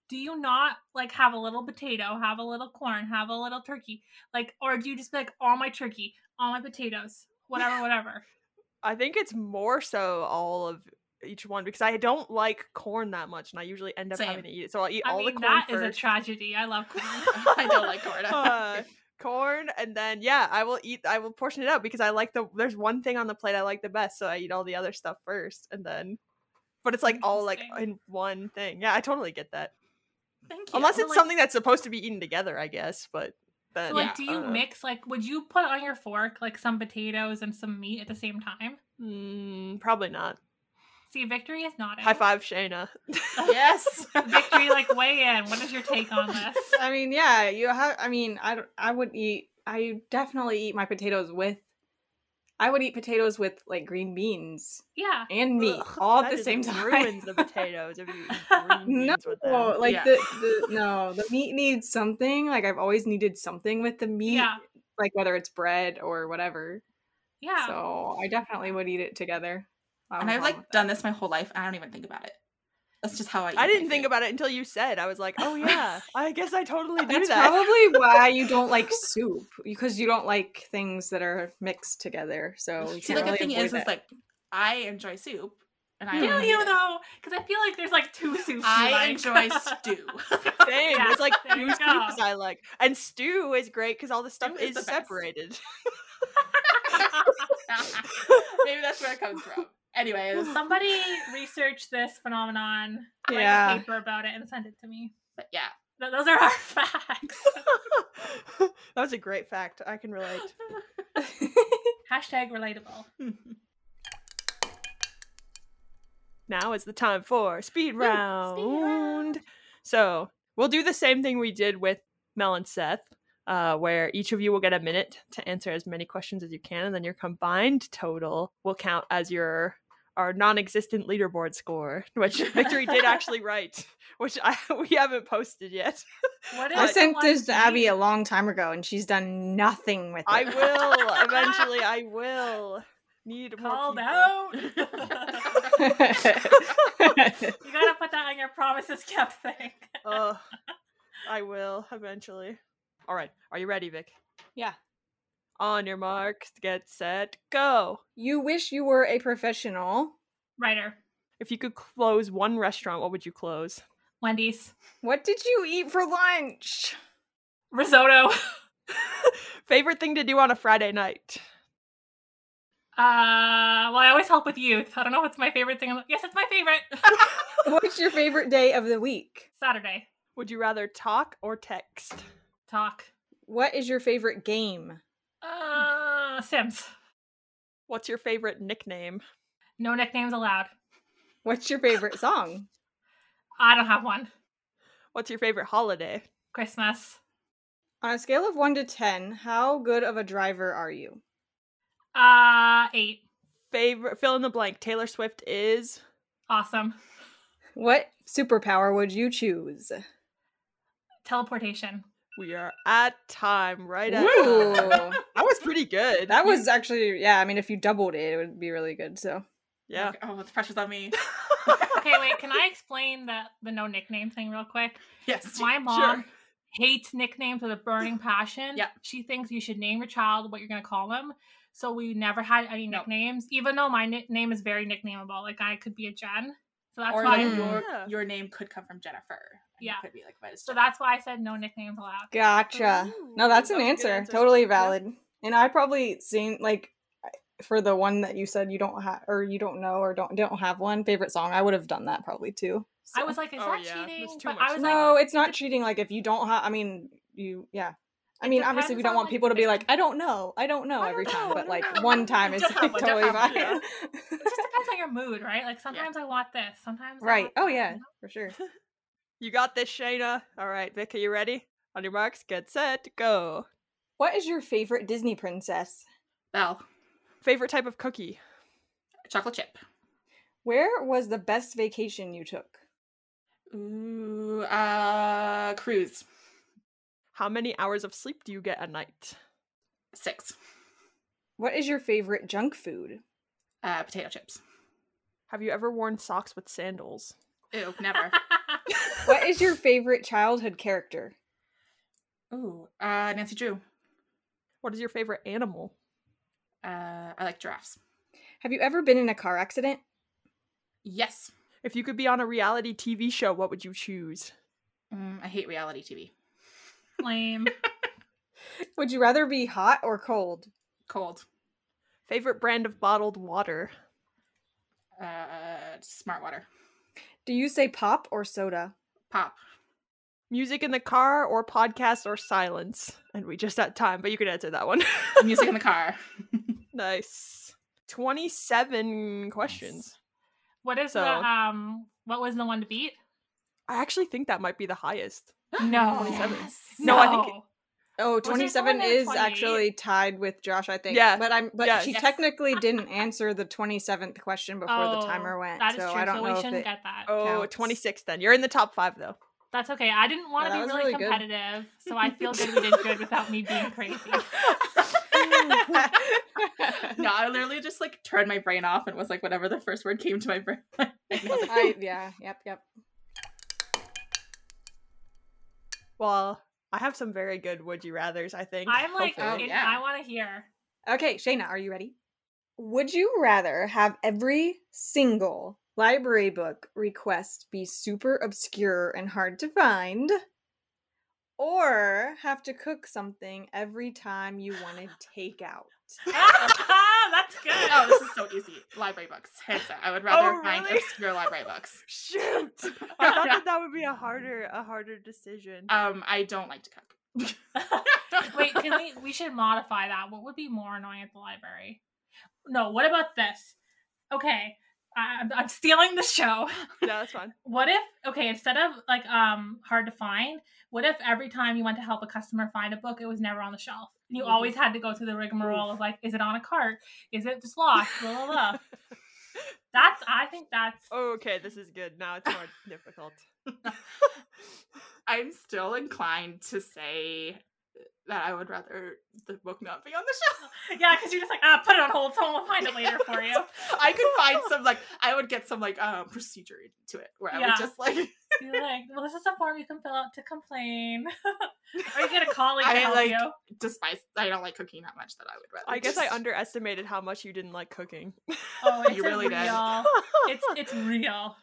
do you not like have a little potato, have a little corn, have a little turkey, like, or do you just be like all my turkey, all my potatoes, whatever, whatever? I think it's more so all of each one because I don't like corn that much, and I usually end up Same. having to eat it. So I'll eat I all mean, the corn first. that is a tragedy. I love corn. I don't like corn. Uh, corn and then yeah i will eat i will portion it out because i like the there's one thing on the plate i like the best so i eat all the other stuff first and then but it's like all like in one thing yeah i totally get that Thank you. unless it's like- something that's supposed to be eaten together i guess but then So, like, Yeah, do you uh, mix like? Would you put on your fork like some potatoes and some meat at the same time? mm, probably not See, Victory is not. high five shayna yes. Victory, like weigh in. What is your take on this? I mean, yeah, you have. I mean, I don't- I would eat. I definitely eat my potatoes with. I would eat potatoes with like green beans Yeah. and meat Ugh, all at the same time. ruins the potatoes if you eat green No, with them. like Yeah. the, the no, the meat needs something. Like I've always needed something with the meat, Yeah. like whether it's bread or whatever. Yeah. So I definitely would eat it together. I and I've have a problem like with done this my whole life. and I don't even think about it. That's just how I. I didn't think food. about it until you said i was like oh yeah i guess i totally do That's that probably why you don't like soup because you don't like things that are mixed together. So you See, can't like the thing avoid is, that. is like I enjoy soup, and I Do don't you it. though? Because I feel like there's like two soups. I like. enjoy stew. Same. Yeah, There's like there two soups go. I like, and stew is great because all the stuff is is, the separated. Maybe that's where it comes from. Anyways, Somebody research this phenomenon, write a paper about it, and send it to me. but yeah, Th- those are our facts. that was a great fact. I can relate. Hashtag relatable. Now is the time for speed round. speed round. So we'll do the same thing we did with Mel and Seth, uh, where each of you will get a minute to answer as many questions as you can, and then your combined total will count as your our non-existent leaderboard score, which Victory did actually write, which I we haven't posted yet. What is I sent this to Abby a long time ago, and she's done nothing with it. I will eventually. I will need more Called people. out. you gotta put that on your promises kept thing. Ugh, I will eventually. All right, are you ready, Vic? yeah. On your marks, get set, go. You wish you were a professional. Writer. If you could close one restaurant, what would you close? Wendy's. What did you eat for lunch? Risotto. Favorite thing to do on a Friday night? Uh, well, I always help with youth. I don't know what's my favorite thing. Yes, it's my favorite. What's your favorite day of the week? Saturday. Would you rather talk or text? Talk. What is your favorite game? Uh, Sims. What's your favorite nickname? No nicknames allowed. What's your favorite song? I don't have one. What's your favorite holiday? Christmas. On a scale of 1 to 10, how good of a driver are you? Uh, eight. Favorite fill in the blank. Taylor Swift is Awesome. What superpower would you choose? Teleportation. We are at time, right at Ooh. time. That was pretty good. That was actually, yeah, I mean, if you doubled it, it would be really good. So, yeah. Okay, Oh, the pressure's on me. Okay, wait. Can I explain the the no nickname thing real quick? Yes. My Sure. mom hates nicknames with a burning passion. Yeah. She thinks you should name your child what you're going to call them. So we never had any No. nicknames, even though my nickname is very nicknameable. Like I could be a Jen. So that's or why. like your Yeah. your name could come from Jennifer. and you Yeah. could be like Vitus so that's why I said no nicknames allowed. gotcha. No, Ooh, that's an that was a good answer. answer. Totally Yeah. valid. And I probably seen, like, for the one that you said you don't have, or you don't know, or don't don't have one favorite song, I would have done that probably too. I was like, is Oh, that yeah, cheating? But I was like, no, it's not cheating. Like if you don't have, I mean, you, yeah. I mean, obviously, we don't want like, people to be like, I don't know, I don't know I every don't time, know, but like know. one time is like totally fine. one, it just depends on your mood, right? Like sometimes I want this, sometimes right. Oh yeah, you for sure. You got this, Shayna. All right, Vic, are you ready? On your marks, get set, go. What is your favorite Disney princess? Belle. Favorite type of cookie? Chocolate chip. Where was the best vacation you took? Ooh, uh, cruise. How many hours of sleep do you get a night? Six. What is your favorite junk food? Uh, potato chips. Have you ever worn socks with sandals? Ew, never. What is your favorite childhood character? Ooh, uh, Nancy Drew. What is your favorite animal? Uh, I like giraffes. Have you ever been in a car accident? Yes. If you could be on a reality TV show, what would you choose? Mm, I hate reality TV. Lame. Would you rather be hot or cold? Cold. Favorite brand of bottled water? Uh, smart water. Do you say pop or soda? Pop. Music in the car or podcast or silence? And we just had time, but you can answer that one. Music in the car. nice. 27 questions. What is So- the um? What was the one to beat? I actually think that might be the highest. No. 27. Yes. No, I think it- Oh, 27 is 28? actually tied with Josh, I think. Yeah. But I'm but Yes. she Yes. technically didn't answer the 27th question before the oh, timer Oh, went. That is so true. I don't so know we shouldn't it, get that. Oh, Counts. 26 then. You're in the top five, though. That's okay. I didn't want Yeah, to that be was really, really good. competitive, so I feel good we did good without me being crazy. no, I literally just like turned my brain off and was like, whatever the first word came to my brain. I was like, I, yeah, yep, yep. Well, I have some very good would you rathers, I think. I'm like, hopefully. Oh, in- yeah. I want to hear. Okay, Shayna, are you ready? Would you rather have every single library book request be super obscure and hard to find? Or have to cook something every time you wanted takeout? That's good. oh, this is so easy. Library books. Hands. I would rather Oh, find obscure library books. Shoot! I thought that that would be a harder, a harder decision. Um, I don't like to cook. Wait, can we? We should modify that. What would be more annoying at the library? No. What about this? Okay, I, I'm, I'm stealing the show. yeah, that's fine. What if? Okay, instead of like um hard to find, what if every time you went to help a customer find a book, it was never on the shelf? And you Mhm. always had to go through the rigmarole of like, is it on a cart? Is it just lost? Blah blah blah. That's. I think that's. Oh, okay, this is good. Now it's more difficult. I'm still inclined to say that I would rather the book not be on the shelf. Yeah, because you're just like, ah, put it on hold. Someone will find it later for you. I could find some like I would get some like uh, procedure to it where I Yeah. would just like You're like, well, this is a form you can fill out to complain. or you get a colleague to I help like you. despise I don't like cooking that much that I would rather. I guess I underestimated how much you didn't like cooking. Oh, it's You a really did. real. It's it's real.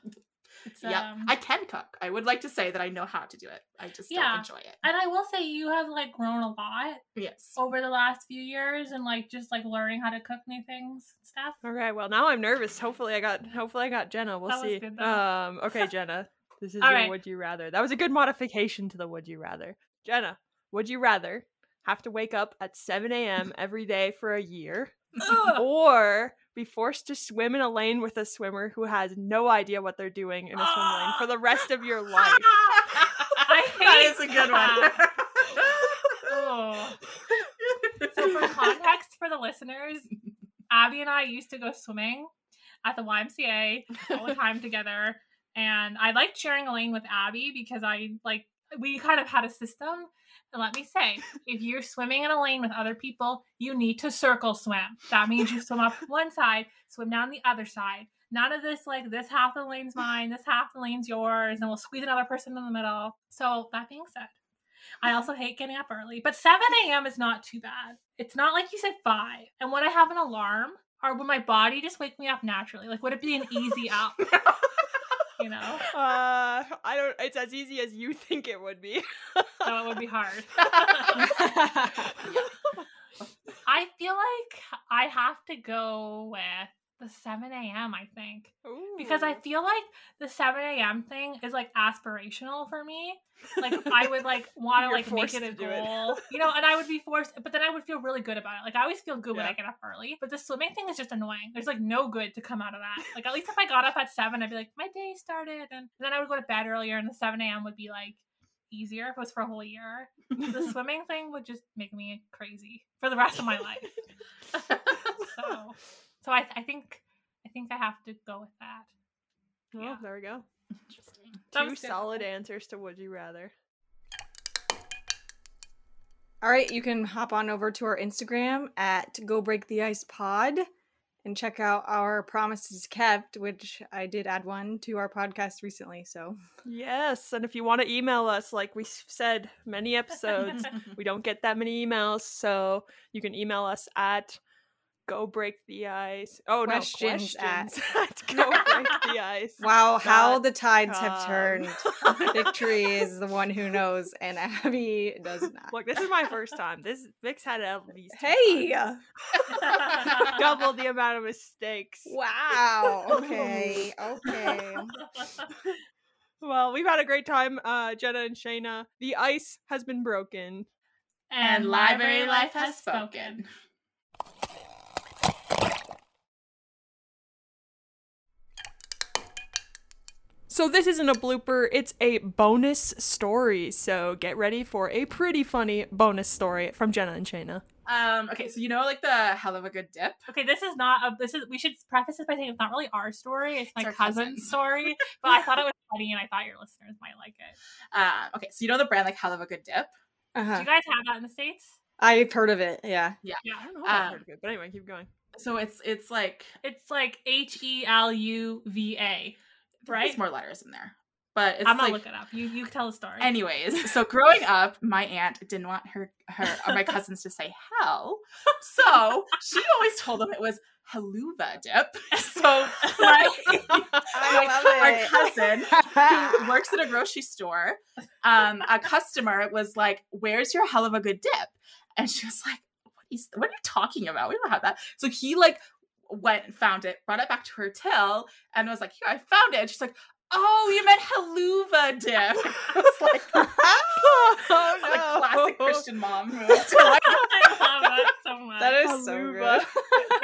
It's, Yeah, um, I can cook. I would like to say that I know how to do it. I just Yeah. don't enjoy it. and I will say you have like grown a lot Yes. over the last few years, and like just like learning how to cook new things and stuff. Okay, well now I'm nervous. Hopefully I got hopefully I got Jenna. We'll That was see. good, um okay, Jenna. This is All your right. would you rather. That was a good modification to the would you rather. Jenna, would you rather have to wake up at 7 a.m. every day for a year or be forced to swim in a lane with a swimmer who has no idea what they're doing in a swim lane for the rest of your life? I that hate is a good that. one. Oh. So for context for the listeners, Abby and I used to go swimming at the YMCA all the time together. And I liked sharing a lane with Abby because I like we kind of had a system. And let me say, if you're swimming in a lane with other people, you need to circle swim. That means you swim up one side, swim down the other side. None of this like this half the lane's mine, this half the lane's yours, and we'll squeeze another person in the middle. So that being said, I also hate getting up early, but 7 a.m. is not too bad. It's not like you said 5. And when I have an alarm, or would my body just wake me up naturally? Like, would it be an easy up? You know? Uh, I don't. It's as easy as you think it would be. So it would be hard. I feel like I have to go with the 7 a.m. I think because I feel like the 7 a.m. thing is like aspirational for me. Like I would like want to like make it a do it. goal, you know, and I would be forced, but then I would feel really good about it. Like I always feel good when I get up early, but the swimming thing is just annoying. There's like no good to come out of that. Like at least if I got up at seven, I'd be like, my day started, and then I would go to bed earlier, and the 7 a.m. would be like easier if it was for a whole year. The swimming thing would just make me crazy for the rest of my life. So, so I, I think, I think I have to go with that. Well, Yeah. there we go. Interesting. Two was good. solid answers to would you rather. All right, you can hop on over to our Instagram at Go Break the Ice Pod and check out our promises kept, which I did add one to our podcast recently. So Yes, and if you want to email us, like we said many episodes, we don't get that many emails, so you can email us at go break the ice. Oh Questions no, at- questions at go break the ice. wow, how the tides com. have turned. Victory is the one who knows, and Abby does not. Look, this is my first time. This Vix had at least Hey! times. double the amount of mistakes. Wow. Okay. Okay. Well, we've had a great time, uh, Jenna and Shayna. The ice has been broken. and library life has spoken. So this isn't a blooper, it's a bonus story. So get ready for a pretty funny bonus story from Jenna and Shayna. Um, okay, so you know like the hell of a good dip? Okay, this is not a. This is. We should preface this by saying it's not really our story. It's my our cousin's cousin's. story. But I thought it was funny, and I thought your listeners might like it. Um, okay, so you know the brand like hell of a good dip? Do Uh-huh. Do you guys have that in the states? I've heard of it. Yeah. Yeah, Yeah, I don't know if I've Um, heard of it, but anyway, keep going. So it's it's like it's like H E L U V A, right? There's more letters in there. But it's I'm gonna like look it up. You you tell a story. Anyways, so growing up, my aunt didn't want her her or my cousins to say hell, so she always told them it was haluva dip. So my, I our cousin who works at a grocery store, um, a customer was like, "Where's your hell of a good dip?" And she was like, "What is? What are you talking about? We don't have that." So he like went and found it, brought it back to her till, and was like, "Here, I found it." And she's like, "Oh, you meant haluva dip." I was like, oh like classic Christian mom move I love that so much. That is so good.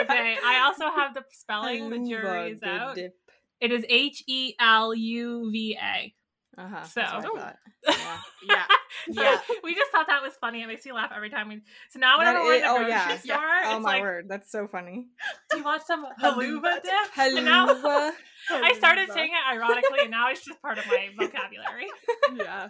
okay. I also have the spelling. The jury is out. dip. It is H E L U V A. Uh-huh. So- that's what I Oh. thought. Yeah. yeah, So Yeah. we just thought that was funny. It makes me laugh every time we. So now whenever we're in the oh, grocery yeah. store, Oh it's my like, word, that's so funny. "Do you want some haluva dip?" And now Haluva. I started saying it ironically, and now it's just part of my vocabulary. yeah.